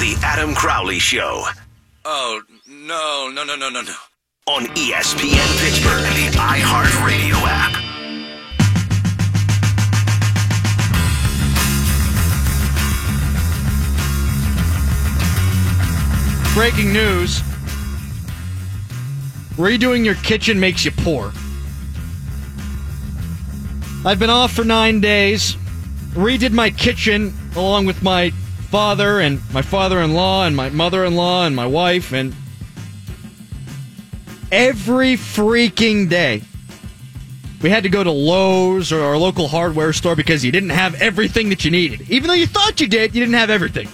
the Adam Crowley Show Oh, no, no, no, no, no, no. on ESPN Pittsburgh and the iHeartRadio app. Breaking news. Redoing your kitchen makes you poor. I've been off for nine days. Redid my kitchen along with my father and my father in law and my mother in law and my wife. And every freaking day, we had to go to Lowe's or our local hardware store because you didn't have everything that you needed. Even though you thought you did, you didn't have everything.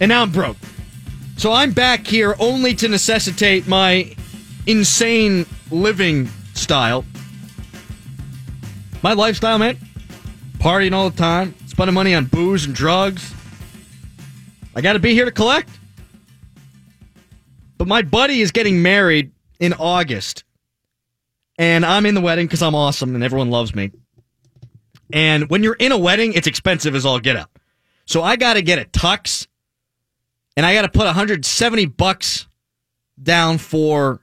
And now I'm broke. So I'm back here only to necessitate my insane living style. My lifestyle, man. Partying all the time, spending money on booze and drugs. I got to be here to collect. But my buddy is getting married in August. And I'm in the wedding because I'm awesome and everyone loves me. And when you're in a wedding, it's expensive as all get up. So I got to get a tux and I got to put 170 bucks down for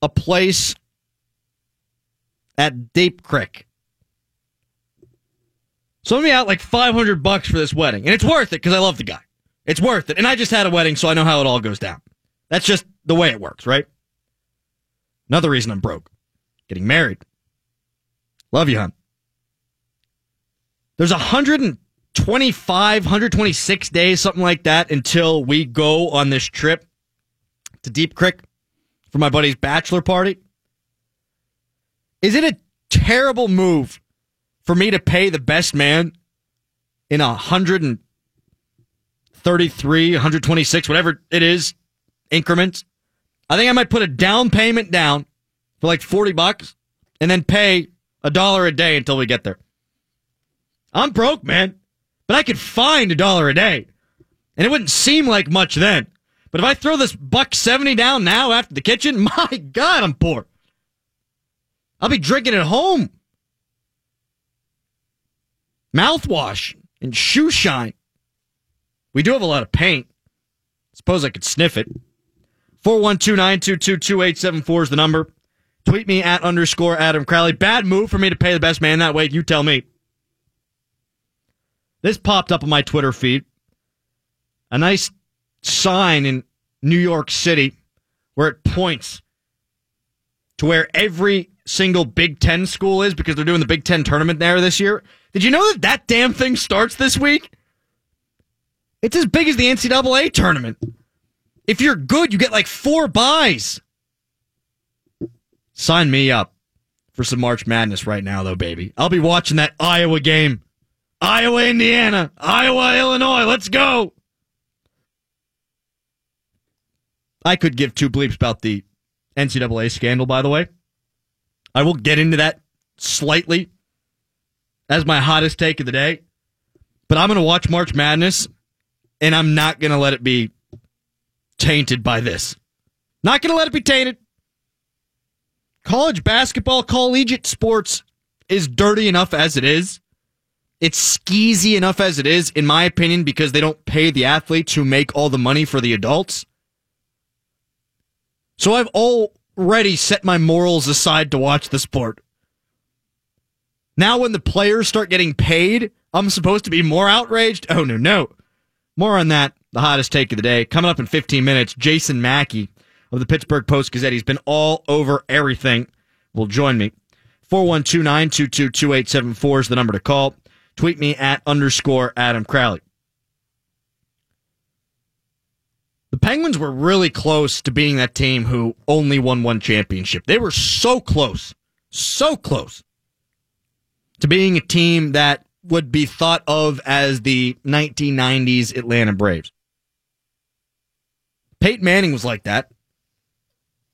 a place at Deep Creek. So I'm out like 500 bucks for this wedding, and it's worth it because I love the guy. It's worth it, and I just had a wedding, so I know how it all goes down. That's just the way it works, right? Another reason I'm broke: getting married. Love you, hon. There's 125, 126 days, something like that, until we go on this trip to Deep Creek for my buddy's bachelor party. Is it a terrible move for me to pay the best man in a 133, 126, whatever it is, increments? I think I might put a down payment down for like 40 bucks and then pay a dollar a day until we get there. I'm broke, man, but I could find a dollar a day. And it wouldn't seem like much then. But if I throw this buck 70 down now after the kitchen, my God, I'm poor. I'll be drinking at home. Mouthwash and shoe shine. We do have a lot of paint. Suppose I could sniff it. 412-922-2874 is the number. Tweet me at underscore Adam Crowley. Bad move for me to pay the best man that way. You tell me. This popped up on my Twitter feed. A nice sign in New York City where it points to where every single Big Ten school is because they're doing the Big Ten tournament there this year. Did you know that that damn thing starts this week? It's as big as the NCAA tournament. If you're good, you get like four buys. Sign me up for some March Madness right now, though, baby. I'll be watching that Iowa game. Iowa, Indiana, Iowa, Illinois. Let's go. I could give two bleeps about the NCAA scandal, by the way. I will get into that slightly as my hottest take of the day. But I'm going to watch March Madness, and I'm not going to let it be tainted by this. Not going to let it be tainted. College basketball, collegiate sports is dirty enough as it is. It's skeezy enough as it is, in my opinion, because they don't pay the athletes who make all the money for the adults. So I've already set my morals aside to watch the sport. Now, when the players start getting paid, I'm supposed to be more outraged? Oh, no, no. More on that, the hottest take of the day. Coming up in 15 minutes, Jason Mackey of the Pittsburgh Post Gazette. He's been all over everything. Will join me. 412 922 2874 is the number to call. Tweet me at underscore Adam Crowley. The Penguins were really close to being that team who only won one championship. They were so close, so close to being a team that would be thought of as the 1990s Atlanta Braves. Peyton Manning was like that.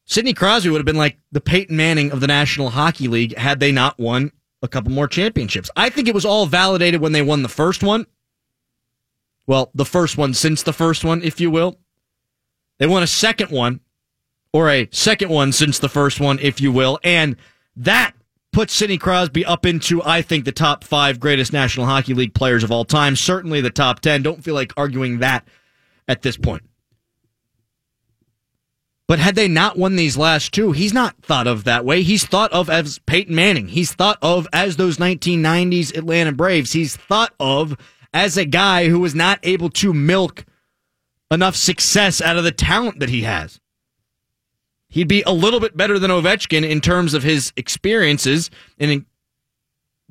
Sidney Crosby would have been like the Peyton Manning of the National Hockey League had they not won a couple more championships. I think it was all validated when they won the first one. Well, the first one since the first one, if you will. They won a second one, or a second one since the first one, if you will. And that puts Sidney Crosby up into, I think, the top five greatest National Hockey League players of all time. Certainly the top 10. Don't feel like arguing that at this point. But had they not won these last two, he's not thought of that way. He's thought of as Peyton Manning. He's thought of as those 1990s Atlanta Braves. He's thought of as a guy who was not able to milk enough success out of the talent that he has. He'd be a little bit better than Ovechkin in terms of his experiences and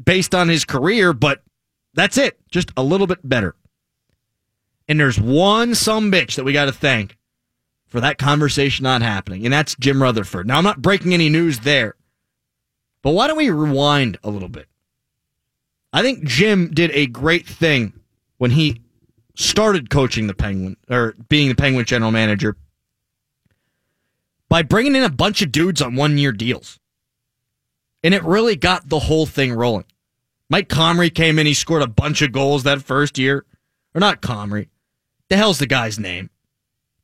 based on his career, but that's it. Just a little bit better. And there's one some bitch that we got to thank for that conversation not happening, and that's Jim Rutherford. Now, I'm not breaking any news there, but why don't we rewind a little bit? I think Jim did a great thing when he started coaching the Penguin or being the Penguin general manager by bringing in a bunch of dudes on one year deals. And it really got the whole thing rolling. Mike Comrie came in, he scored a bunch of goals that first year. Or not Comrie. The hell's the guy's name?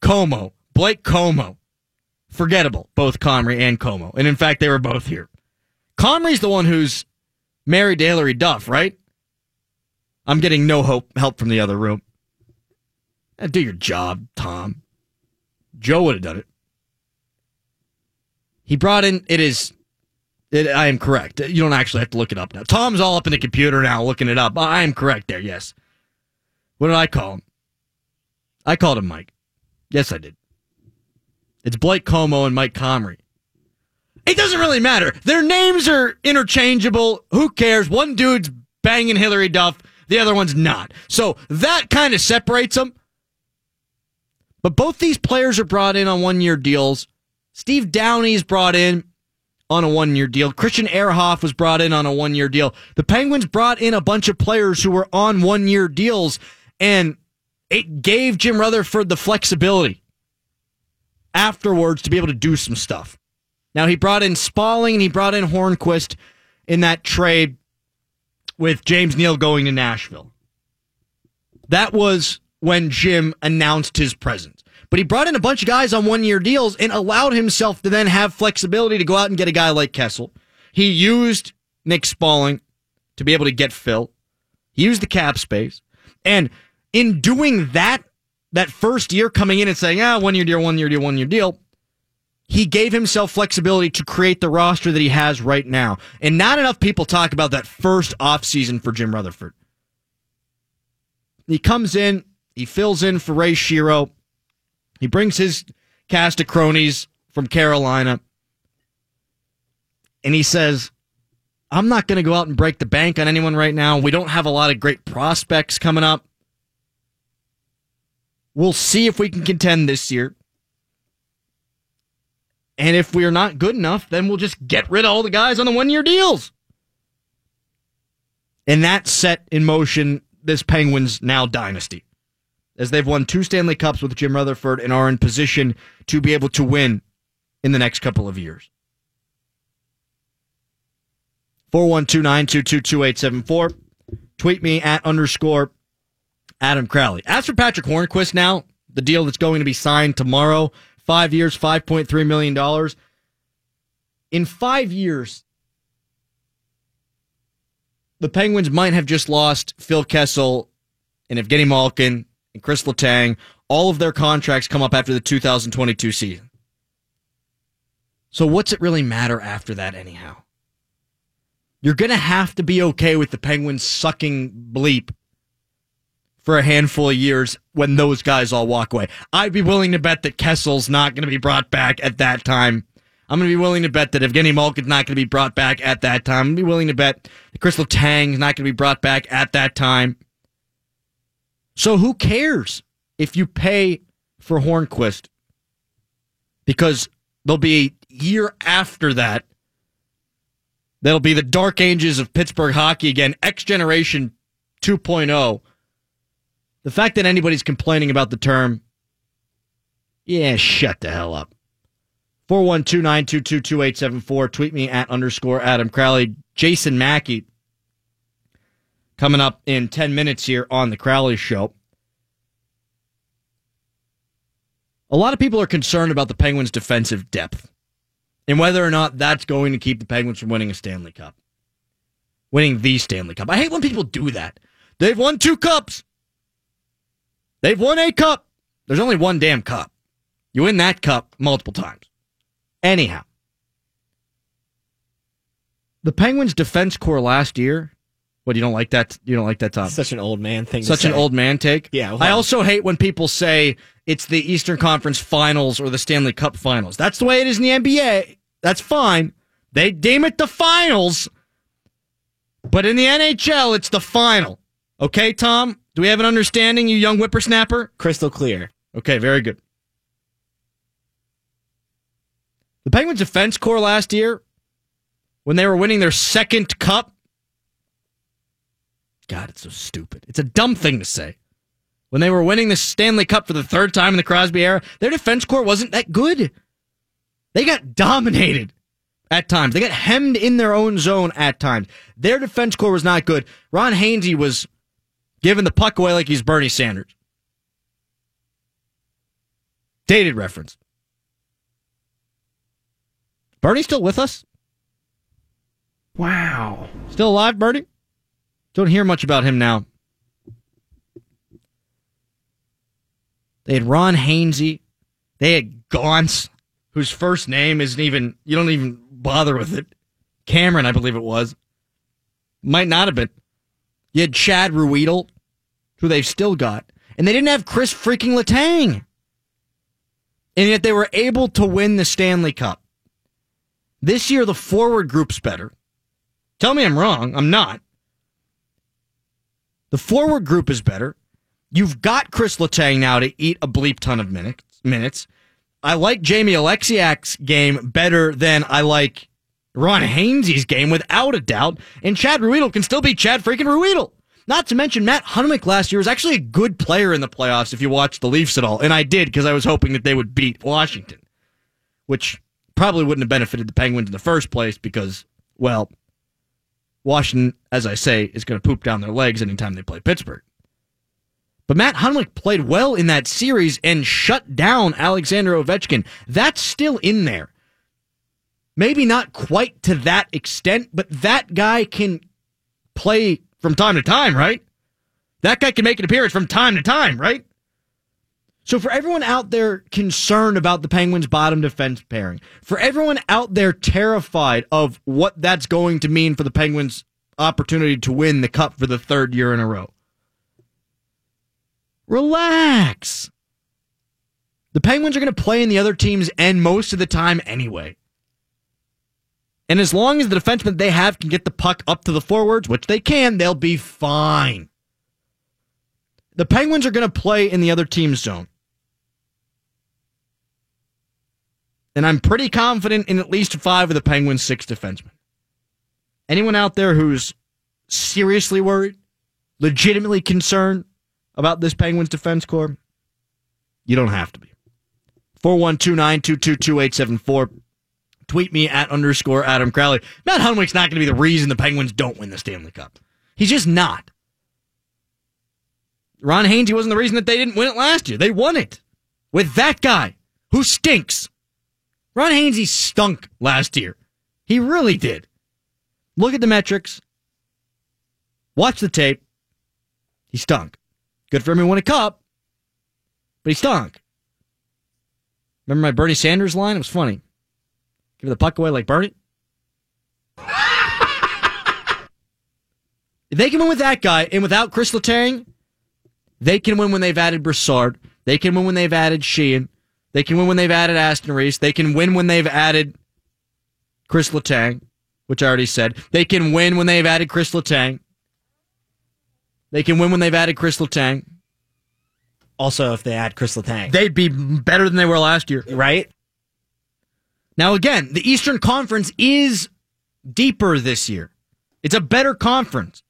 Comeau. Blake Comeau. Forgettable, both Comrie and Comeau. And in fact, they were both here. Comrie's the one who's married to Hilary Duff, right? I'm getting no hope, help from the other room. Eh, do your job, Tom. Joe would have done it. He brought in, it is, it, I am correct. You don't actually have to look it up now. Tom's all up in the computer now looking it up. I am correct there, yes. What did I call him? I called him Mike. Yes, I did. It's Blake Comeau and Mike Comrie. It doesn't really matter. Their names are interchangeable. Who cares? One dude's banging Hilary Duff, the other one's not. So that kind of separates them. But both these players are brought in on one year deals. Steve Downie's brought in on a one year deal. Christian Ehrhoff was brought in on a one year deal. The Penguins brought in a bunch of players who were on one year deals, and it gave Jim Rutherford the flexibility afterwards to be able to do some stuff. Now he brought in Spaling and he brought in Hornqvist in that trade with James Neal going to Nashville. That was when Jim announced his presence. But he brought in a bunch of guys on one year deals and allowed himself to then have flexibility to go out and get a guy like Kessel. He used Nick Spaling to be able to get Phil. He used the cap space. And in doing that, that first year coming in and saying, ah, one year deal, one year deal, one year deal, he gave himself flexibility to create the roster that he has right now. And not enough people talk about that first offseason for Jim Rutherford. He comes in, he fills in for Ray Shero. He brings his cast of cronies from Carolina. And he says, I'm not going to go out and break the bank on anyone right now. We don't have a lot of great prospects coming up. We'll see if we can contend this year. And if we are not good enough, then we'll just get rid of all the guys on the one year deals. And that set in motion this Penguins now dynasty. As they've won two Stanley Cups with Jim Rutherford and are in position to be able to win in the next couple of years. 412 Tweet me at underscore Adam Crowley. As for Patric Hornqvist now, the deal that's going to be signed tomorrow, five years, $5.3 million. In five years, the Penguins might have just lost Phil Kessel and Evgeny Malkin and Chris Letang. All of their contracts come up after the 2022 season. So what's it really matter after that anyhow? You're going to have to be okay with the Penguins sucking bleep for a handful of years when those guys all walk away. I'd be willing to bet that Kessel's not going to be brought back at that time. I'm going to be willing to bet that Evgeny Malkin's not going to be brought back at that time. I'm be willing to bet that Chris Letang's not going to be brought back at that time. So who cares if you pay for Hornqvist? Because there'll be a year after that. That'll be the dark ages of Pittsburgh hockey again, X Generation 2.0 the fact that anybody's complaining about the term, yeah, shut the hell up. 412 Tweet me at underscore Adam Crowley. Jason Mackey coming up in 10 minutes here on The Crowley Show. A lot of people are concerned about the Penguins' defensive depth. and whether or not that's going to keep the Penguins from winning a Stanley Cup. Winning the Stanley Cup. I hate when people do that. They've won two cups. They've won a cup. There's only one damn cup. You win that cup multiple times. Anyhow, the Penguins defense core last year. What you don't like that? You don't like that top? Such an old man thing. Such an old man take. Yeah, well- I also hate when people say it's the Eastern Conference Finals or the Stanley Cup Finals. That's the way it is in the NBA. That's fine. They deem it the finals, but in the NHL, it's the final. Okay, Tom? Do we have an understanding, you young whippersnapper? crystal clear. Okay, very good. The Penguins defense core last year, when they were winning their second cup, God, it's so stupid. It's a dumb thing to say. When they were winning the Stanley Cup for the third time in the Crosby era, their defense core wasn't that good. They got dominated at times. They got hemmed in their own zone at times. Their defense core was not good. Ron Hainsey was giving the puck away like he's Bernie Sanders. Dated reference. Bernie still with us? Wow. Still alive, Bernie? Don't hear much about him now. They had Ron Hainsey. They had Gaunce, whose first name isn't even, you don't even bother with it. Cameron, I believe it was. Might not have been. You had Chad Ruhwedel, who they've still got. And they didn't have Chris freaking Letang. And yet they were able to win the Stanley Cup. This year, the forward group's better. Tell me I'm wrong. I'm not. The forward group is better. You've got Chris Letang now to eat a bleep ton of minutes. Minutes. I like Jamie Oleksiak's game better than I like Ron Hainsey's game, without a doubt. And Chad Ruhwedel can still be Chad freaking Ruhwedel. Not to mention Matt Hunwick last year was actually a good player in the playoffs if you watched the Leafs at all, and I did because I was hoping that they would beat Washington, which probably wouldn't have benefited the Penguins in the first place because, well, Washington, as I say, is going to poop down their legs anytime they play Pittsburgh. But Matt Hunwick played well in that series and shut down Alexander Ovechkin. That's still in there. Maybe not quite to that extent, but that guy can play from time to time, right? That guy can make an appearance from time to time, right? So for everyone out there concerned about the Penguins' bottom defense pairing, for everyone out there terrified of what that's going to mean for the Penguins' opportunity to win the cup for the third year in a row, relax. The Penguins are going to play in the other team's end most of the time anyway. And as long as the defensemen they have can get the puck up to the forwards, which they can, they'll be fine. The Penguins are going to play in the other team's zone. And I'm pretty confident in at least five of the Penguins' six defensemen. Anyone out there who's seriously worried, legitimately concerned about this Penguins defense core, you don't have to be. 412 Tweet me at underscore Adam Crowley. Matt Hunwick's not going to be the reason the Penguins don't win the Stanley Cup. He's just not. Ron Hainsey wasn't the reason that they didn't win it last year. They won it with that guy who stinks. Ron Hainsey stunk last year. He really did. Look at the metrics. Watch the tape. He stunk. Good for him to win a cup, but he stunk. Remember my Bernie Sanders line? It was funny. Give the puck away like Bernie. they can win with that guy and without Chris Letang, they can win when they've added Brassard. They can win when they've added Sheahan. They can win when they've added Aston Reese. They can win when they've added Chris Letang, which I already said. They can win when they've added Chris Letang. They can win when they've added Chris Letang. Also, if they add Chris Letang, They'd be better than they were last year. right? Now, again, the Eastern Conference is deeper this year. It's a better conference.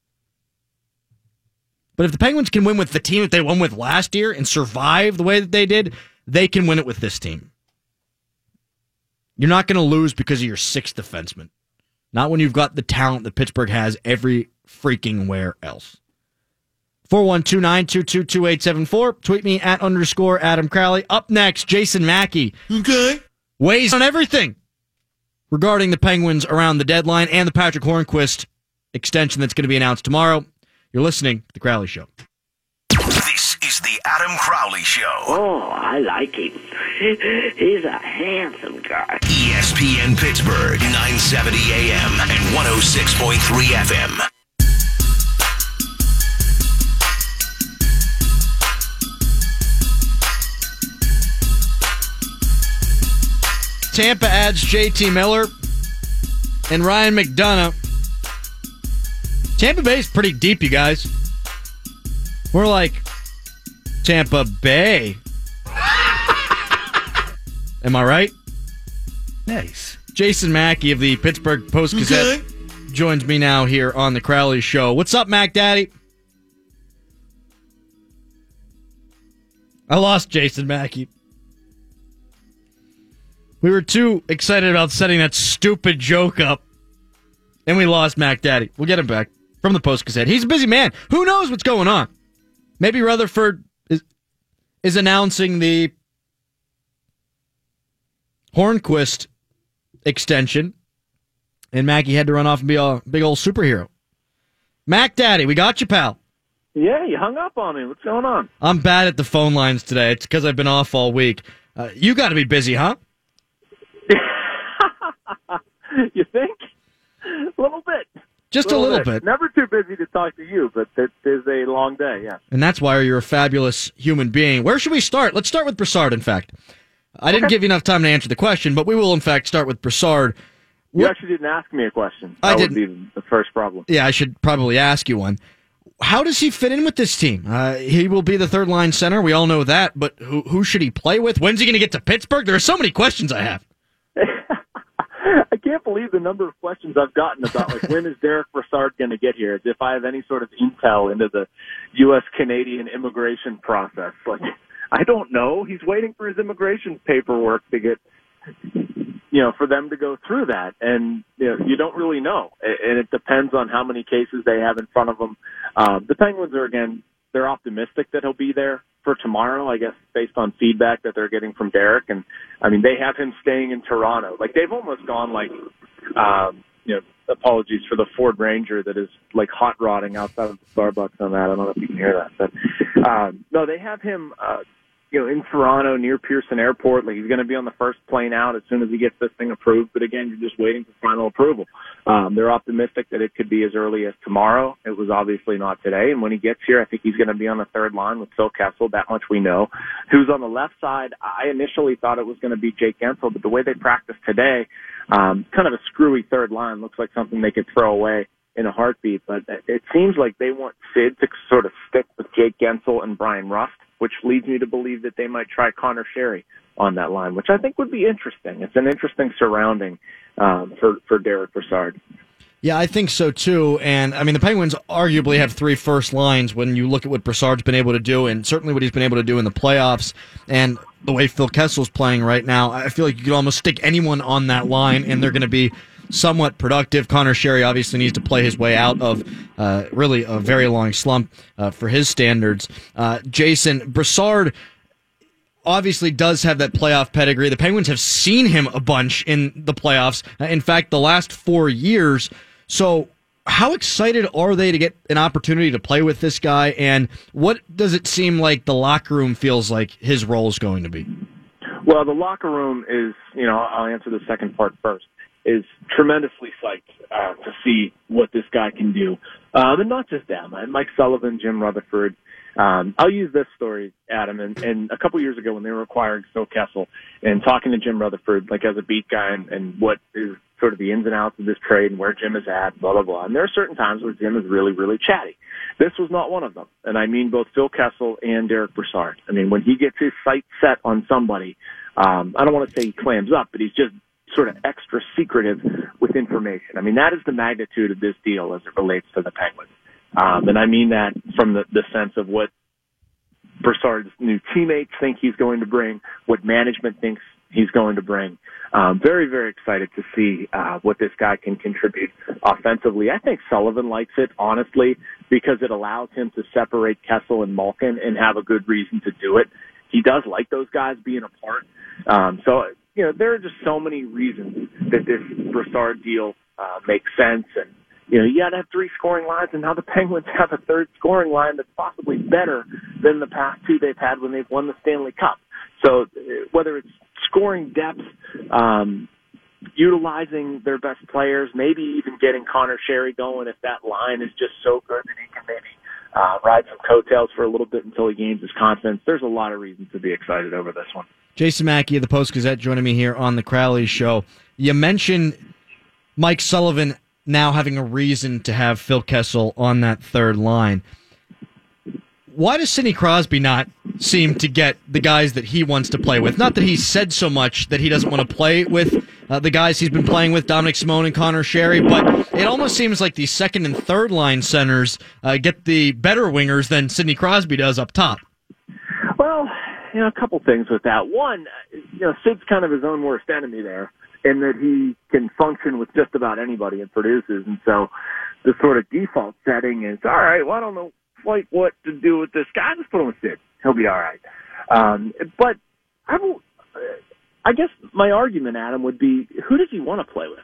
But if the Penguins can win with the team that they won with last year and survive the way that they did, they can win it with this team. You're not going to lose because of your sixth defenseman. Not when you've got the talent that Pittsburgh has every freaking where else. 412-922-2874. Tweet me at underscore Adam Crowley. Up next, Jason Mackey Okay. weighs on everything. regarding the Penguins around the deadline and the Patric Hornqvist extension that's going to be announced tomorrow. You're listening to The Crowley Show. This is the Adam Crowley Show. Oh, I like him. He's a handsome guy. ESPN Pittsburgh, 970 AM and 106.3 FM. Tampa adds JT Miller and Ryan McDonagh. Tampa Bay's pretty deep, you guys. We're like Tampa Bay. Am I right? Nice. Jason Mackey of the Pittsburgh Post Gazette joins me now here on the Crowley Show. What's up, Mac Daddy? I lost Jason Mackey. We were too excited about setting that stupid joke up, and we lost Mac Daddy. We'll get him back from the Post Gazette. He's a busy man. Who knows what's going on? Maybe Rutherford is announcing the Hornqvist extension, and Mackey had to run off and be a big old superhero. Mac Daddy, we got you, pal. Yeah, you hung up on me. What's going on? I'm bad at the phone lines today. It's because I've been off all week. Uh, you got to be busy, huh? you think? A little bit. Just a little bit. Never too busy to talk to you, but it is a long day, yeah. And that's why you're a fabulous human being. Where should we start? Let's start with Brassard, in fact. I didn't give you enough time to answer the question, but we will, in fact, start with Brassard. You What- actually didn't ask me a question. I that would didn't. be the first problem. Yeah, I should probably ask you one. How does he fit in with this team? Uh, he will be the third line center. We all know that, but who, who should he play with? When's he going to get to Pittsburgh? There are so many questions I have. I can't believe the number of questions I've gotten about like when is Derick Brassard going to get here? As if I have any sort of intel into the U.S. Canadian immigration process. Like, I don't know. He's waiting for his immigration paperwork to get, you know, for them to go through that, and you know, you don't really know, and it depends on how many cases they have in front of them. Um, the Penguins are again, they're optimistic that he'll be there for tomorrow. I guess based on feedback that they're getting from Derick, and I mean they have him staying in Toronto. Like they've almost gone like, um, you know, apologies for the Ford Ranger that is like hot rodding outside of the Starbucks on that. I don't know if you can hear that, but um, no, they have him. Uh, you know, in Toronto near Pearson Airport. Like he's going to be on the first plane out as soon as he gets this thing approved. But again, you're just waiting for final approval. Um, they're optimistic that it could be as early as tomorrow. It was obviously not today. And when he gets here, I think he's going to be on the third line with Phil Kessel. That much we know. Who's on the left side? I initially thought it was going to be Jake Guentzel, but the way they practiced today, um, kind of a screwy third line looks like something they could throw away in a heartbeat. But it seems like they want Sid to sort of stick with Jake Guentzel and Bryan Rust, which leads me to believe that they might try Conor Sheary on that line, which I think would be interesting. It's an interesting surrounding um, for for Derick Brassard. Yeah, I think so too. And I mean, the Penguins arguably have three first lines when you look at what Brassard's been able to do, and certainly what he's been able to do in the playoffs, and the way Phil Kessel's playing right now. I feel like you could almost stick anyone on that line, and they're going to be somewhat productive. Conor Sheary obviously needs to play his way out of uh, really a very long slump uh, for his standards. Uh, Jason Brassard obviously does have that playoff pedigree. The Penguins have seen him a bunch in the playoffs. Uh, In fact, the last four years. So, how excited are they to get an opportunity to play with this guy? And what does it seem like the locker room feels like his role is going to be? Well, the locker room is, you know, I'll answer the second part first, is tremendously psyched uh, to see what this guy can do. Um, and not just them, Mike Sullivan, Jim Rutherford. Um, I'll use this story, Adam, and, and a couple years ago when they were acquiring Phil Kessel and talking to Jim Rutherford, like as a beat guy and, and what is sort of the ins and outs of this trade and where Jim is at, blah, blah, blah. And there are certain times where Jim is really, really chatty. This was not one of them. And I mean both Phil Kessel and Derick Brassard. I mean, when he gets his sights set on somebody, um, I don't want to say he clams up, but he's just sort of extra secretive with information. I mean, that is the magnitude of this deal as it relates to the Penguins. Um, and I mean that from the, the sense of what Brassard's new teammates think he's going to bring, what management thinks he's going to bring. Um, very, very excited to see uh, what this guy can contribute offensively. I think Sullivan likes it, honestly, because it allows him to separate Kessel and Malkin and have a good reason to do it. He does like those guys being apart. Um, so you know, there are just so many reasons that this Brassard deal uh, makes sense. And, you know, you got to have three scoring lines, and now the Penguins have a third scoring line that's possibly better than the past two they've had when they've won the Stanley Cup. So uh, whether it's scoring depth, um, utilizing their best players, maybe even getting Conor Sheary going if that line is just so good that he can maybe uh, ride some coattails for a little bit until he gains his confidence. There's a lot of reasons to be excited over this one. Jason Mackey of the Post Gazette joining me here on the Crowley Show. You mentioned Mike Sullivan now having a reason to have Phil Kessel on that third line. Why does Sidney Crosby not seem to get the guys that he wants to play with? Not that he's said so much that he doesn't want to play with uh, the guys he's been playing with, Dominik Simon and Conor Sheary, but it almost seems like the second and third line centers uh, get the better wingers than Sidney Crosby does up top. You know, a couple things with that. One, you know, Sid's kind of his own worst enemy there in that he can function with just about anybody and produces. And so the sort of default setting is, all right, well, I don't know quite what to do with this guy. Just put him with Sid. He'll be all right. Um, but I will, I guess my argument, Adam, would be who does he want to play with?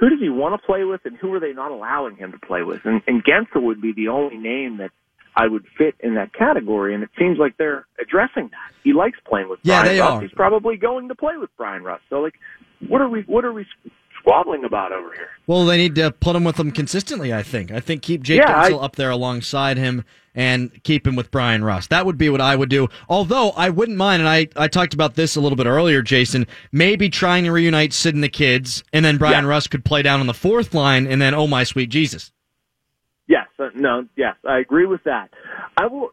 Who does he want to play with and who are they not allowing him to play with? And, and Guentzel would be the only name that I would fit in that category, and it seems like they're addressing that. He likes playing with yeah, Bryan they Rust. are. He's probably going to play with Brian Russ. So, like, what are we what are we squabbling about over here? Well, they need to put him with them consistently. I think. I think keep Jake Yeah, I- up there alongside him and keep him with Brian Russ. That would be what I would do. Although I wouldn't mind, and I, I talked about this a little bit earlier, Jason. Maybe trying to reunite Sid and the kids, and then Brian Yeah. Rust could play down on the fourth line, and then oh my sweet Jesus. Yes, uh, no, yes, I agree with that. I will.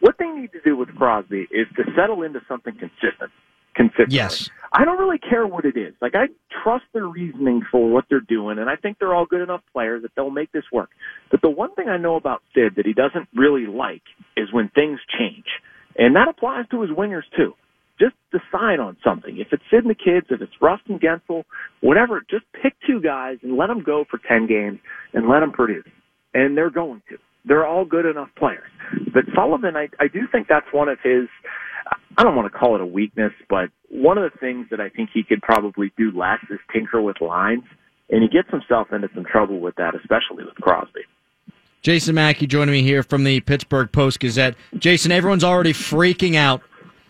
What they need to do with Crosby is to settle into something consistent. Consistent. Yes. I don't really care what it is. Like I trust their reasoning for what they're doing, and I think they're all good enough players that they'll make this work. But the one thing I know about Sid that he doesn't really like is when things change, and that applies to his wingers too. Just decide on something. If it's Sid and the kids, if it's Rust and Guentzel, whatever, just pick two guys and let them go for 10 games and let them produce. And they're going to. They're all good enough players. But Sullivan, I, I do think that's one of his, I don't want to call it a weakness, but one of the things that I think he could probably do less is tinker with lines. And he gets himself into some trouble with that, especially with Crosby. Jason Mackey joining me here from the Pittsburgh Post Gazette. Jason, everyone's already freaking out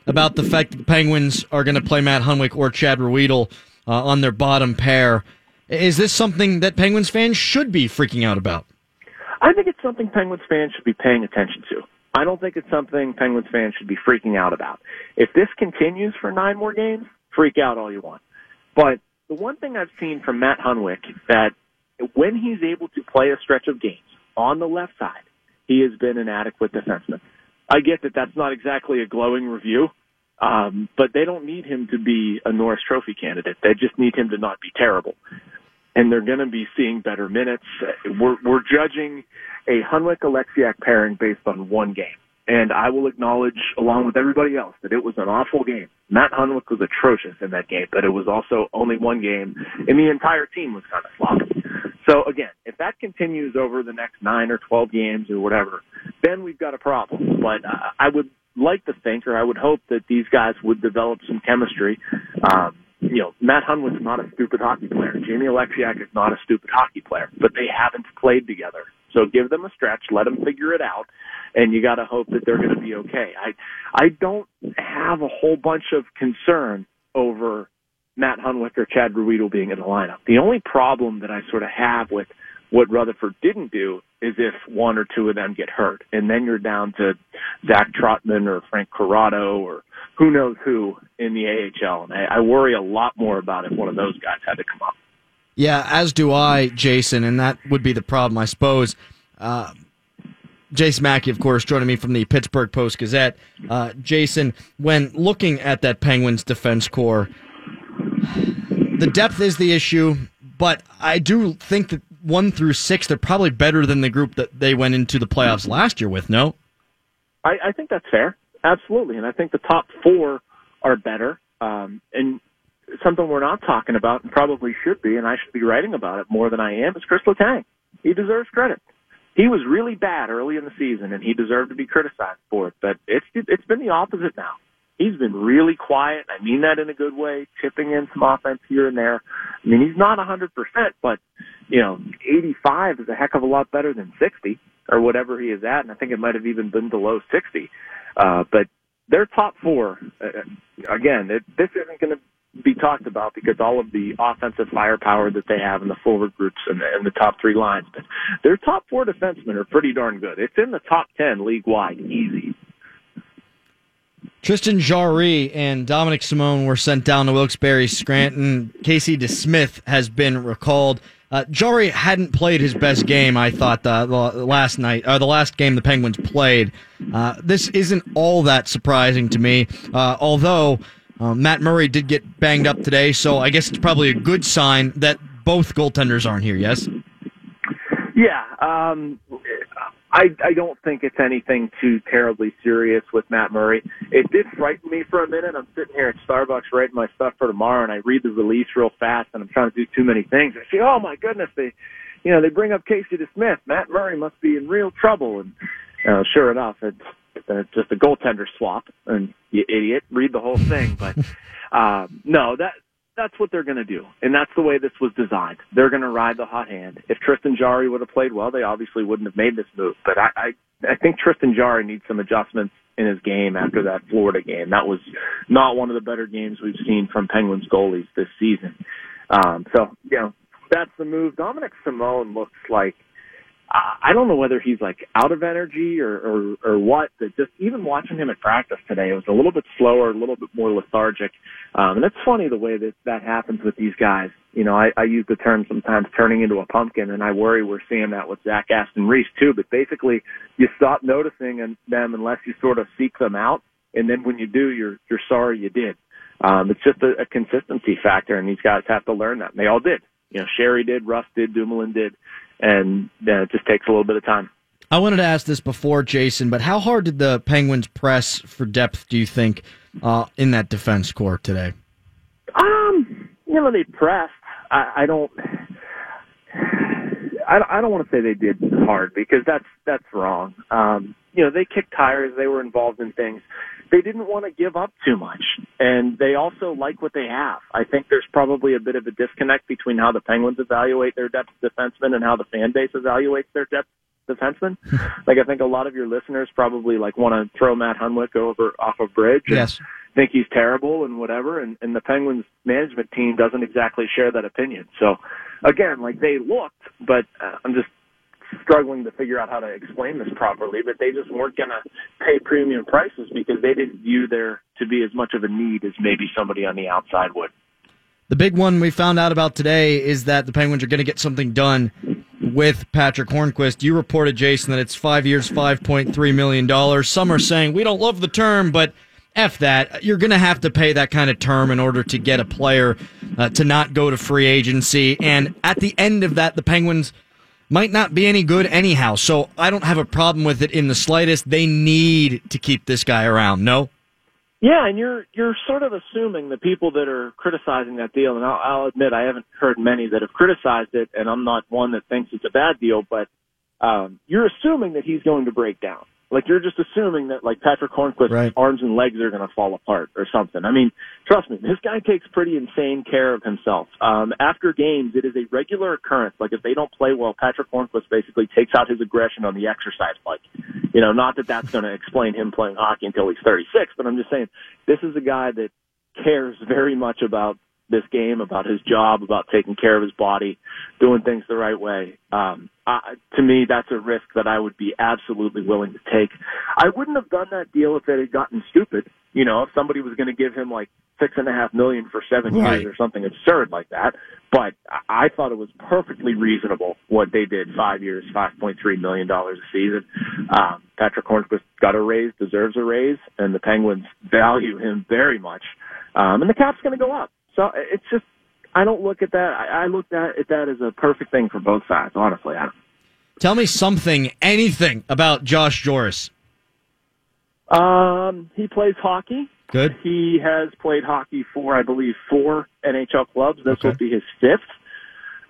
about the fact that the Penguins are going to play Matt Hunwick or Chad Ruhwedel uh, on their bottom pair. Is this something that Penguins fans should be freaking out about? I think it's something Penguins fans should be paying attention to. I don't think it's something Penguins fans should be freaking out about. If this continues for nine more games, freak out all you want. But the one thing I've seen from Matt Hunwick that when he's able to play a stretch of games on the left side, he has been an adequate defenseman. I get that that's not exactly a glowing review, um, but they don't need him to be a Norris Trophy candidate. They just need him to not be terrible and they're going to be seeing better minutes. We're, we're judging a Hunwick Oleksiak pairing based on one game. And I will acknowledge, along with everybody else, that it was an awful game. Matt Hunwick was atrocious in that game, but it was also only one game, and the entire team was kind of sloppy. So again, if that continues over the next nine or twelve games or whatever, then we've got a problem. But uh, I would like to think, or I would hope that these guys would develop some chemistry. Um, you know, Matt Hunwick's not a stupid hockey player. Jamie Oleksiak is not a stupid hockey player, but they haven't played together. So give them a stretch, let them figure it out, and you got to hope that they're going to be okay. I I don't have a whole bunch of concern over Matt Hunwick or Chad Ruhwedel being in the lineup. The only problem that I sort of have with what Rutherford didn't do is if one or two of them get hurt, and then you're down to Zach Trotman or Frank Corrado or who knows who in the AHL. And I, I worry a lot more about if one of those guys had to come up. Yeah, as do I, Jason, and that would be the problem, I suppose. Uh, Jason Mackey, of course, joining me from the Pittsburgh Post Gazette. Uh, Jason, when looking at that Penguins defense core, the depth is the issue, but I do think that one through six, they're probably better than the group that they went into the playoffs last year with, no? I, I think that's fair. Absolutely. And I think the top four are better. Um, and something we're not talking about and probably should be, and I should be writing about it more than I am, is Chris Letang. He deserves credit. He was really bad early in the season, and he deserved to be criticized for it. But it's it's been the opposite now. He's been really quiet. I mean that in a good way, chipping in some offense here and there. I mean, he's not 100%, but, you know, 85 is a heck of a lot better than 60 or whatever he is at. And I think it might have even been below 60. Uh, but they're top four. Uh, again, it, this isn't going to be talked about because all of the offensive firepower that they have in the forward groups and the, and the top three lines. But their top four defensemen are pretty darn good. It's in the top 10 league wide, easy. Tristan Jarry and Dominik Simon were sent down to Wilkes-Barre Scranton. Casey DeSmith has been recalled. Uh, Jarry hadn't played his best game, I thought, the, the last night, or the last game the Penguins played. Uh, this isn't all that surprising to me, uh, although uh, Matt Murray did get banged up today, so I guess it's probably a good sign that both goaltenders aren't here, yes? Yeah, um, I, I don't think it's anything too terribly serious with Matt Murray. It did frighten me for a minute. I'm sitting here at Starbucks writing my stuff for tomorrow, and I read the release real fast, and I'm trying to do too many things. I see, oh my goodness, they, you know, they bring up Casey DeSmith. Matt Murray must be in real trouble, and uh, sure enough, it's uh, just a goaltender swap. And you idiot, read the whole thing. But um, no, that that's what they're going to do, and that's the way this was designed. They're going to ride the hot hand. If Tristan Jarry would have played well, they obviously wouldn't have made this move. But I, I, I think Tristan Jarry needs some adjustments in his game after that Florida game. That was not one of the better games we've seen from Penguins goalies this season. Um, so you know that's the move. Dominik Simon looks like I don't know whether he's like out of energy or, or, or what, but just even watching him at practice today, it was a little bit slower, a little bit more lethargic. Um, and it's funny the way that that happens with these guys. You know, I, I use the term sometimes turning into a pumpkin, and I worry we're seeing that with Zach Aston Reese too. But basically, you stop noticing them unless you sort of seek them out, and then when you do, you're you're sorry you did. Um, it's just a, a consistency factor, and these guys have to learn that. And they all did. You know, Sheary did, Russ did, Dumoulin did and uh, it just takes a little bit of time. I wanted to ask this before, Jason, but how hard did the Penguins press for depth? Do you think uh, in that defense core today? Um, you know, they pressed. I, I don't. I, I don't want to say they did hard because that's that's wrong. Um, you know, they kicked tires. They were involved in things they didn't want to give up too much. And they also like what they have. I think there's probably a bit of a disconnect between how the Penguins evaluate their depth defensemen and how the fan base evaluates their depth defensemen. like I think a lot of your listeners probably like want to throw Matt Hunwick over off a bridge. Yes. Think he's terrible and whatever, and, and the Penguins management team doesn't exactly share that opinion. So, again, like they looked, but uh, I'm just struggling to figure out how to explain this properly, but they just weren't going to pay premium prices because they didn't view there to be as much of a need as maybe somebody on the outside would. The big one we found out about today is that the Penguins are going to get something done with Patric Hornqvist. You reported, Jason, that it's five years, $5.3 million. Some are saying we don't love the term, but F that. You're going to have to pay that kind of term in order to get a player uh, to not go to free agency. And at the end of that, the Penguins – might not be any good anyhow. So I don't have a problem with it in the slightest. They need to keep this guy around. No. Yeah, and you're you're sort of assuming the people that are criticizing that deal, and I'll, I'll admit I haven't heard many that have criticized it, and I'm not one that thinks it's a bad deal, but um, you're assuming that he's going to break down. Like you're just assuming that like Patric Hornqvist's right. arms and legs are going to fall apart or something. I mean, trust me, this guy takes pretty insane care of himself. Um, after games, it is a regular occurrence. Like if they don't play well, Patric Hornqvist basically takes out his aggression on the exercise bike. You know, not that that's going to explain him playing hockey until he's 36, but I'm just saying this is a guy that cares very much about this game, about his job, about taking care of his body, doing things the right way. Um, uh, to me, that's a risk that I would be absolutely willing to take. I wouldn't have done that deal if it had gotten stupid. You know, if somebody was going to give him like six and a half million for seven right. years or something absurd like that. But I thought it was perfectly reasonable what they did. Five years, five point three million dollars a season. Um, Patric Hornqvist got a raise, deserves a raise, and the Penguins value him very much. Um, and the cap's going to go up. So it's just I don't look at that. I, I look at, at that as a perfect thing for both sides. Honestly, I don't. Tell me something, anything about Josh Jooris. Um, he plays hockey. Good. He has played hockey for, I believe, four NHL clubs. This okay. will be his fifth.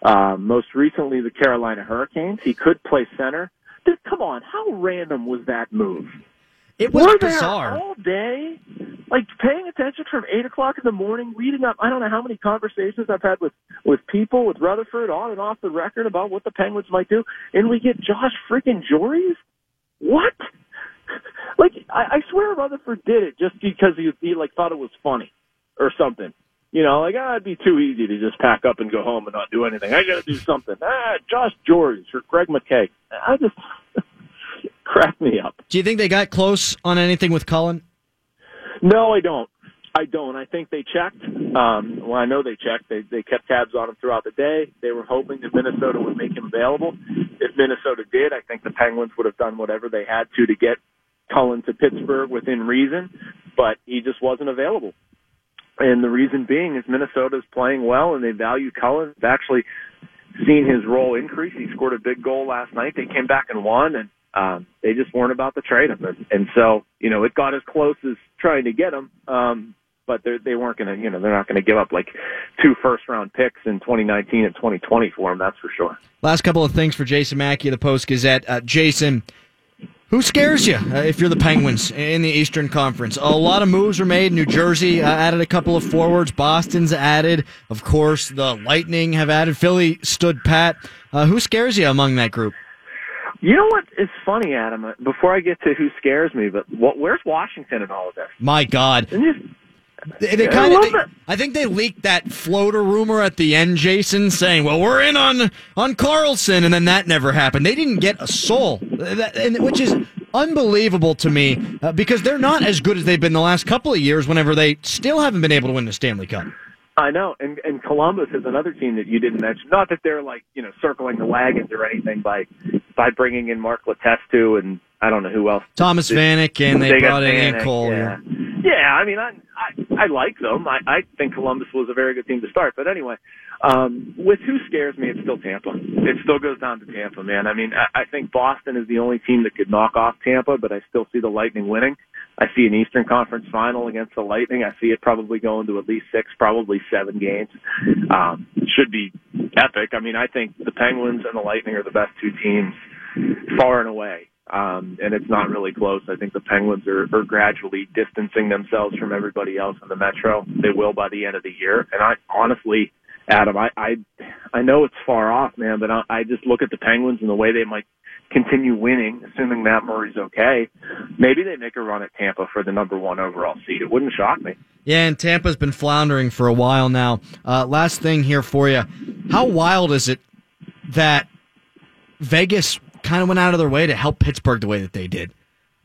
Uh, most recently, the Carolina Hurricanes. He could play center. Dude, come on, how random was that move? It was We're bizarre. There all day like paying attention from eight o'clock in the morning, reading up. I don't know how many conversations I've had with with people with Rutherford on and off the record about what the Penguins might do, and we get Josh freaking Jories. What? Like I, I swear Rutherford did it just because he he like thought it was funny or something. You know, like ah, it'd be too easy to just pack up and go home and not do anything. I got to do something. Ah, Josh Jooris or Greg McKegg. I just crack me up. Do you think they got close on anything with Cullen? No, I don't. I don't. I think they checked. Um, well, I know they checked. They they kept tabs on him throughout the day. They were hoping that Minnesota would make him available. If Minnesota did, I think the Penguins would have done whatever they had to to get Cullen to Pittsburgh within reason, but he just wasn't available. And the reason being is Minnesota's playing well and they value Cullen. They've actually seen his role increase. He scored a big goal last night. They came back and won and um, they just weren't about to trade him. And, and so, you know, it got as close as trying to get him. Um, but they they weren't going to, you know, they're not going to give up like two first round picks in 2019 and 2020 for him. That's for sure. Last couple of things for Jason Mackey of the Post Gazette. Uh, Jason, who scares you uh, if you're the Penguins in the Eastern Conference? A lot of moves were made. New Jersey uh, added a couple of forwards. Boston's added. Of course, the Lightning have added. Philly stood pat. Uh, who scares you among that group? You know what is funny, Adam? Before I get to who scares me, but what, where's Washington in all of this? My God. They, they kind I of. it. I think they leaked that floater rumor at the end, Jason, saying, "Well, we're in on on Carlson," and then that never happened. They didn't get a soul, That- and, which is unbelievable to me uh, because they're not as good as they've been the last couple of years. Whenever they still haven't been able to win the Stanley Cup. I know, and and Columbus is another team that you didn't mention. Not that they're like you know circling the wagons or anything by by bringing in Mark Letestu and I don't know who else. Thomas Vanek and they, got brought in Vanek, Cole. Yeah, yeah. I mean, I, I I like them. I I think Columbus was a very good team to start. But anyway, um, with who scares me, it's still Tampa. It still goes down to Tampa, man. I mean, I, I think Boston is the only team that could knock off Tampa, but I still see the Lightning winning. I see an Eastern Conference final against the Lightning. I see it probably going to at least six, probably seven games. Um, should be epic. I mean, I think the Penguins and the Lightning are the best two teams far and away. Um, and it's not really close. I think the Penguins are, are gradually distancing themselves from everybody else in the Metro. They will by the end of the year. And I honestly, Adam, I, I, I know it's far off, man, but I, I just look at the Penguins and the way they might continue winning, assuming Matt Murray's okay. Maybe they make a run at Tampa for the number one overall seed. It wouldn't shock me. Yeah, and Tampa's been floundering for a while now. Uh, last thing here for you. How wild is it that Vegas kind of went out of their way to help Pittsburgh the way that they did?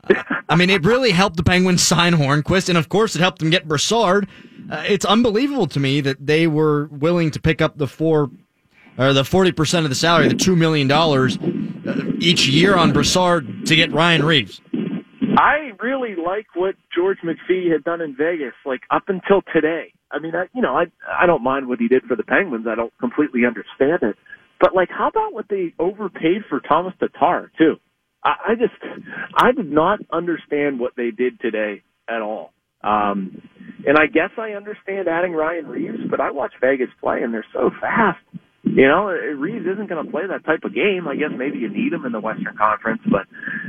Uh, I mean, it really helped the Penguins sign Hornqvist, and of course, it helped them get Brassard. Uh, it's unbelievable to me that they were willing to pick up the four or the forty percent of the salary, the two million dollars each year on Brassard to get Ryan Reaves. I really like what George McPhee had done in Vegas, like up until today. I mean, I, you know, I I don't mind what he did for the Penguins. I don't completely understand it, but like, how about what they overpaid for Tomas Tatar too? I, I just I did not understand what they did today at all. Um, and I guess I understand adding Ryan Reaves, but I watch Vegas play and they're so fast. You know, Reaves isn't going to play that type of game. I guess maybe you need him in the Western Conference, but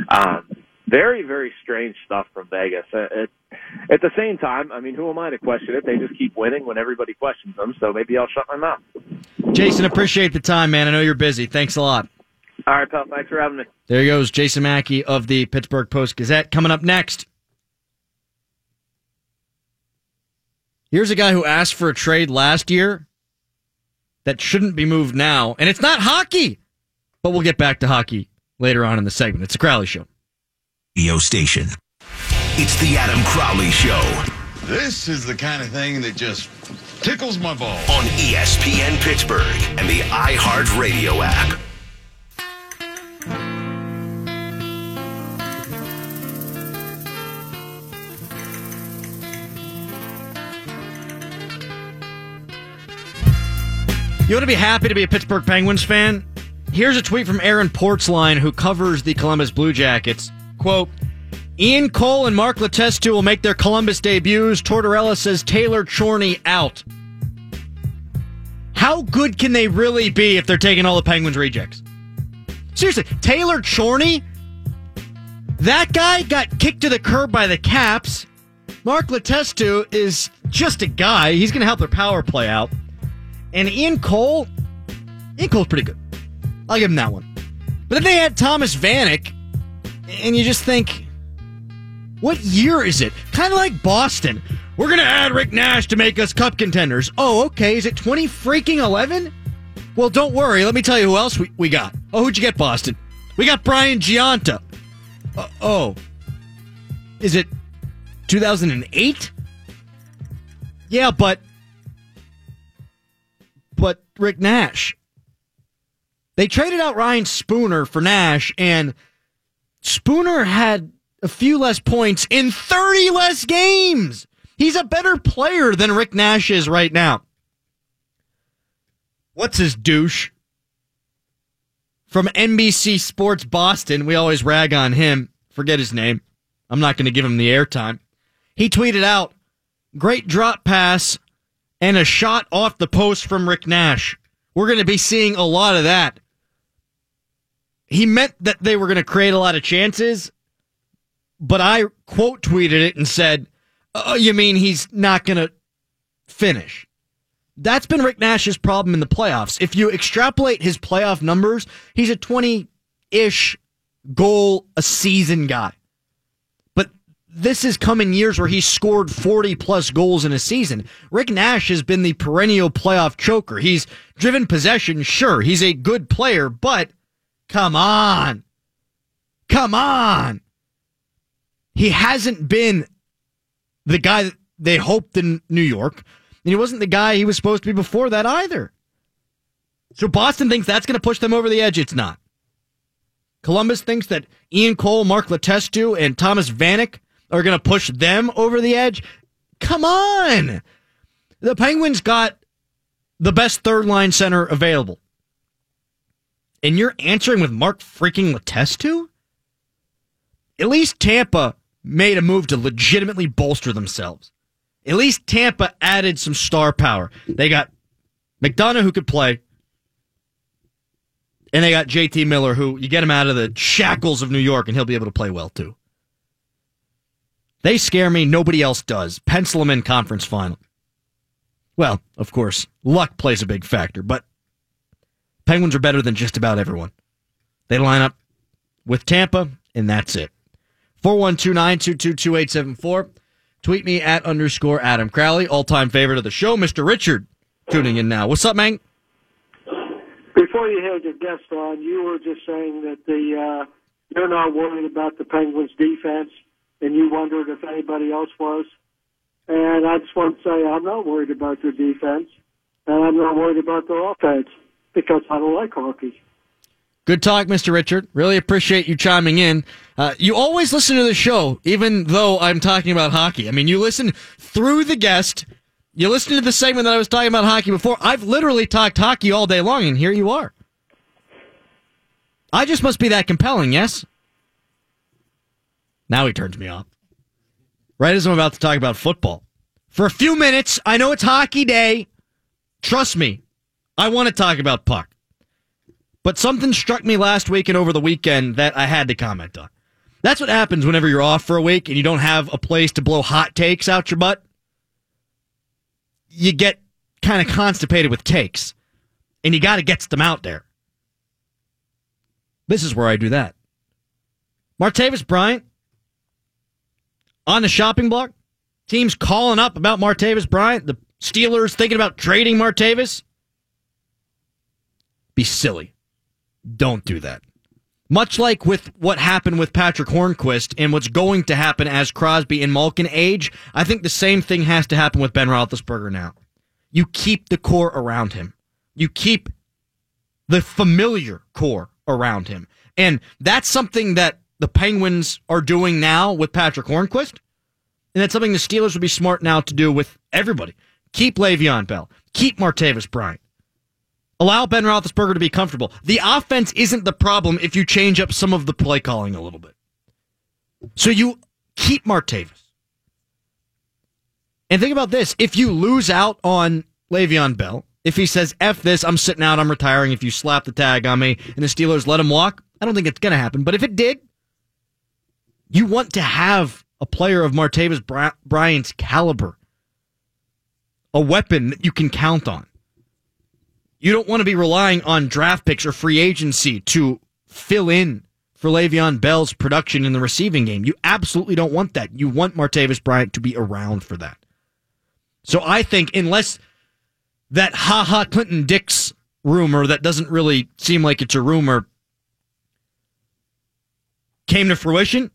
um, very, very strange stuff from Vegas. Uh, it, at the same time, I mean, who am I to question it? They just keep winning when everybody questions them, so maybe I'll shut my mouth. Jason, appreciate the time, man. I know you're busy. Thanks a lot. All right, pal. Thanks for having me. There he goes, Jason Mackey of the Pittsburgh Post Gazette. Coming up next. Here's a guy who asked for a trade last year that shouldn't be moved now, and it's not hockey. But we'll get back to hockey later on in the segment. It's a Crowley Show. Radio station. It's the Adam Crowley Show This is the kind of thing that just tickles my balls. on ESPN Pittsburgh and the iHeartRadio app. You want to be happy to be a Pittsburgh Penguins fan? Here's a tweet from Aaron Portzline, who covers the Columbus Blue Jackets. Quote, Ian Cole and Mark Letestu will make their Columbus debuts. Tortorella says Taylor Chorney out. How good can they really be if they're taking all the Penguins rejects? Seriously, Taylor Chorney? That guy got kicked to the curb by the Caps. Mark Letestu is just a guy. He's going to help their power play out. And Ian Cole, Ian Cole's pretty good. I'll give him that one. But then they had Thomas Vanek, and you just think, what year is it? Kind of like Boston. We're going to add Rick Nash to make us cup contenders. Oh, okay. Is it 20 freaking 11? Well, don't worry. Let me tell you who else we, we got. Oh, who'd you get, Boston? We got Brian Gionta. Uh, oh. Is it 2008? Yeah, but. But Rick Nash. They traded out Ryan Spooner for Nash, and Spooner had a few less points in 30 less games. He's a better player than Rick Nash is right now. What's his douche? From NBC Sports Boston, we always rag on him. Forget his name. I'm not going to give him the airtime. He tweeted out, great drop pass and a shot off the post from Rick Nash. We're going to be seeing a lot of that. He meant that they were going to create a lot of chances, but I quote tweeted it and said, Oh, you mean he's not going to finish? That's been Rick Nash's problem in the playoffs. If you extrapolate his playoff numbers, he's a 20 ish goal a season guy. This has come in years where he's scored 40 plus goals in a season. Rick Nash has been the perennial playoff choker. He's driven possession, sure. He's a good player, but come on. Come on. He hasn't been the guy that they hoped in New York. And he wasn't the guy he was supposed to be before that either. So Boston thinks that's going to push them over the edge. It's not. Columbus thinks that Ian Cole, Mark Letestu, and Thomas Vanek are going to push them over the edge. Come on. The Penguins got the best third line center available. And you're answering with Mark freaking Letestu? At least Tampa made a move to legitimately bolster themselves. At least Tampa added some star power. They got McDonagh who could play, and they got JT Miller who you get him out of the shackles of New York and he'll be able to play well too. They scare me. Nobody else does. Pencil them in conference final. Well, of course, luck plays a big factor, but Penguins are better than just about everyone. They line up with Tampa, and that's it. 412 Tweet me at underscore Adam Crowley, all time favorite of the show, Mr. Richard, tuning in now. What's up, man? Before you had your guest on, you were just saying that the uh, you're not worried about the Penguins' defense, and you wondered if anybody else was. And I just want to say I'm not worried about their defense, and I'm not worried about their offense because I don't like hockey. Good talk, Mr. Richard. Really appreciate you chiming in. Uh, you always listen to the show, even though I'm talking about hockey. I mean, you listen through the guest. You listen to the segment that I was talking about hockey before. I've literally talked hockey all day long, and here you are. I just must be that compelling, yes? Now he turns me off. Right as I'm about to talk about football. For a few minutes, I know it's hockey day. Trust me, I want to talk about puck. But something struck me last week and over the weekend that I had to comment on. That's what happens whenever you're off for a week and you don't have a place to blow hot takes out your butt. You get kind of constipated with takes, and you got to get them out there. This is where I do that. Martavis Bryant on the shopping block. Teams calling up about Martavis Bryant. The Steelers thinking about trading Martavis. Be silly. Don't do that. Much like with what happened with Patric Hornqvist and what's going to happen as Crosby and Malkin age, I think the same thing has to happen with Ben Roethlisberger now. You keep the core around him. You keep the familiar core around him. And that's something that the Penguins are doing now with Patric Hornqvist. And that's something the Steelers would be smart now to do with everybody. Keep Le'Veon Bell. Keep Martavis Bryant. Allow Ben Roethlisberger to be comfortable. The offense isn't the problem if you change up some of the play calling a little bit. So you keep Martavis. And think about this. If you lose out on Le'Veon Bell, if he says, F this, I'm sitting out, I'm retiring, if you slap the tag on me and the Steelers let him walk, I don't think it's going to happen. But if it did, you want to have a player of Martavis Bryant's caliber, a weapon that you can count on. You don't want to be relying on draft picks or free agency to fill in for Le'Veon Bell's production in the receiving game. You absolutely don't want that. You want Martavis Bryant to be around for that. So I think unless that Ha Ha Clinton-Dix rumor that doesn't really seem like it's a rumor came to fruition,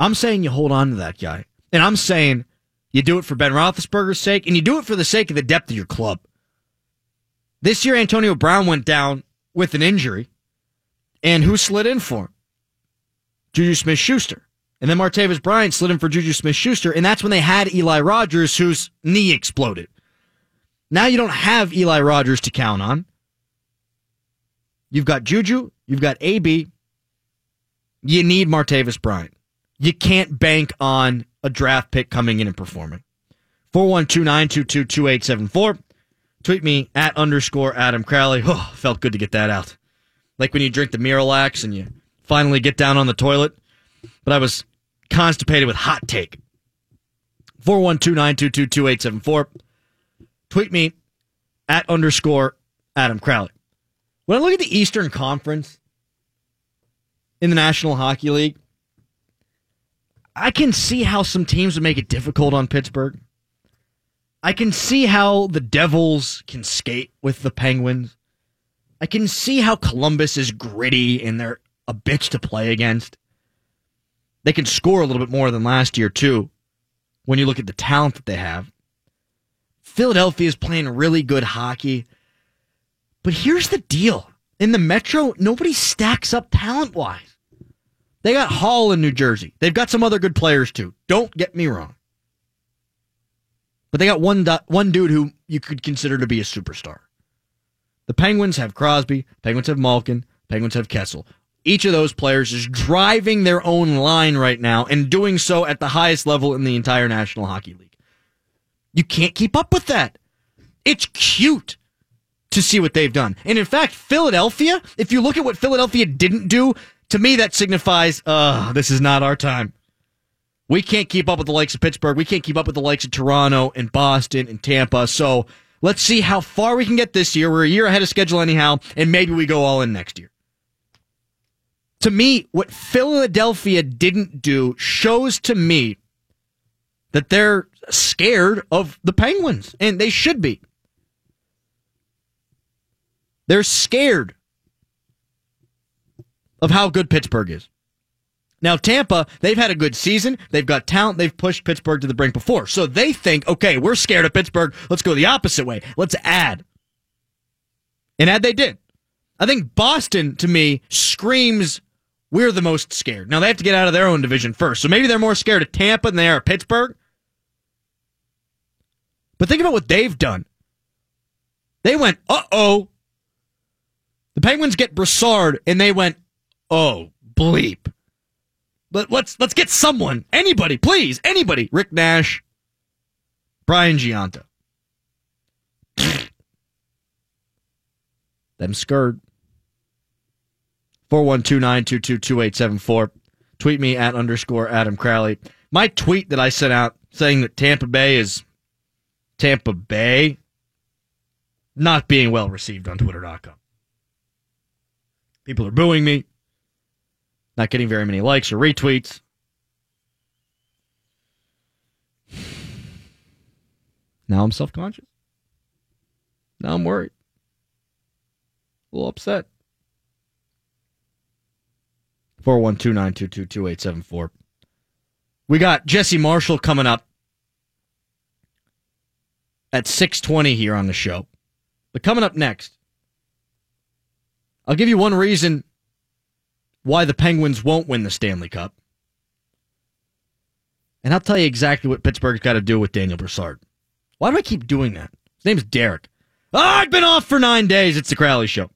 I'm saying you hold on to that guy. And I'm saying you do it for Ben Roethlisberger's sake, and you do it for the sake of the depth of your club. This year, Antonio Brown went down with an injury, and who slid in for him? JuJu Smith-Schuster. And then Martavis Bryant slid in for JuJu Smith-Schuster, and that's when they had Eli Rogers, whose knee exploded. Now you don't have Eli Rogers to count on. You've got Juju, you've got AB. You need Martavis Bryant. You can't bank on a draft pick coming in and performing. 412 Tweet me at underscore Adam Crowley. Oh, felt good to get that out. Like when you drink the Miralax and you finally get down on the toilet. But I was constipated with hot take. 412 Tweet me at underscore Adam Crowley. When I look at the Eastern Conference in the National Hockey League, I can see how some teams would make it difficult on Pittsburgh. I can see how the Devils can skate with the Penguins. I can see how Columbus is gritty and they're a bitch to play against. They can score a little bit more than last year, too, when you look at the talent that they have. Philadelphia is playing really good hockey. But here's the deal in the Metro, nobody stacks up talent wise. They got Hall in New Jersey. They've got some other good players, too. Don't get me wrong. But they got one, one dude who you could consider to be a superstar. The Penguins have Crosby, Penguins have Malkin, Penguins have Kessel. Each of those players is driving their own line right now and doing so at the highest level in the entire National Hockey League. You can't keep up with that. It's cute to see what they've done. And in fact, Philadelphia, if you look at what Philadelphia didn't do, to me that signifies, uh, this is not our time. We can't keep up with the likes of Pittsburgh. We can't keep up with the likes of Toronto and Boston and Tampa. So let's see how far we can get this year. We're a year ahead of schedule anyhow, and maybe we go all in next year. To me, what Philadelphia didn't do shows to me that they're scared of the Penguins, and they should be. They're scared of how good Pittsburgh is. Now, Tampa, they've had a good season. They've got talent. They've pushed Pittsburgh to the brink before. So they think, okay, we're scared of Pittsburgh. Let's go the opposite way. Let's add. And add they did. I think Boston, to me, screams we're the most scared. Now, they have to get out of their own division first. So maybe they're more scared of Tampa than they are of Pittsburgh. But think about what they've done. They went, uh oh. The Penguins get Brassard, and they went, oh, bleep. But let's let's get someone, anybody, please, anybody. Rick Nash, Brian Gionta. Them scared. 412-922-2874. Tweet me at underscore Adam Crowley. My tweet that I sent out saying that Tampa Bay is Tampa Bay not being well received on Twitter.com. People are booing me, not getting very many likes or retweets. Now I'm self conscious. Now I'm worried. A little upset. 412 922 2874. We got Jesse Marshall coming up at 620 here on the show. But coming up next, I'll give you one reason why the Penguins won't win the Stanley Cup. And I'll tell you exactly what Pittsburgh's got to do with Daniel Brassard. Why do I keep doing that? His name's Derick. Oh, I've been off for nine days. It's the Crowley Show.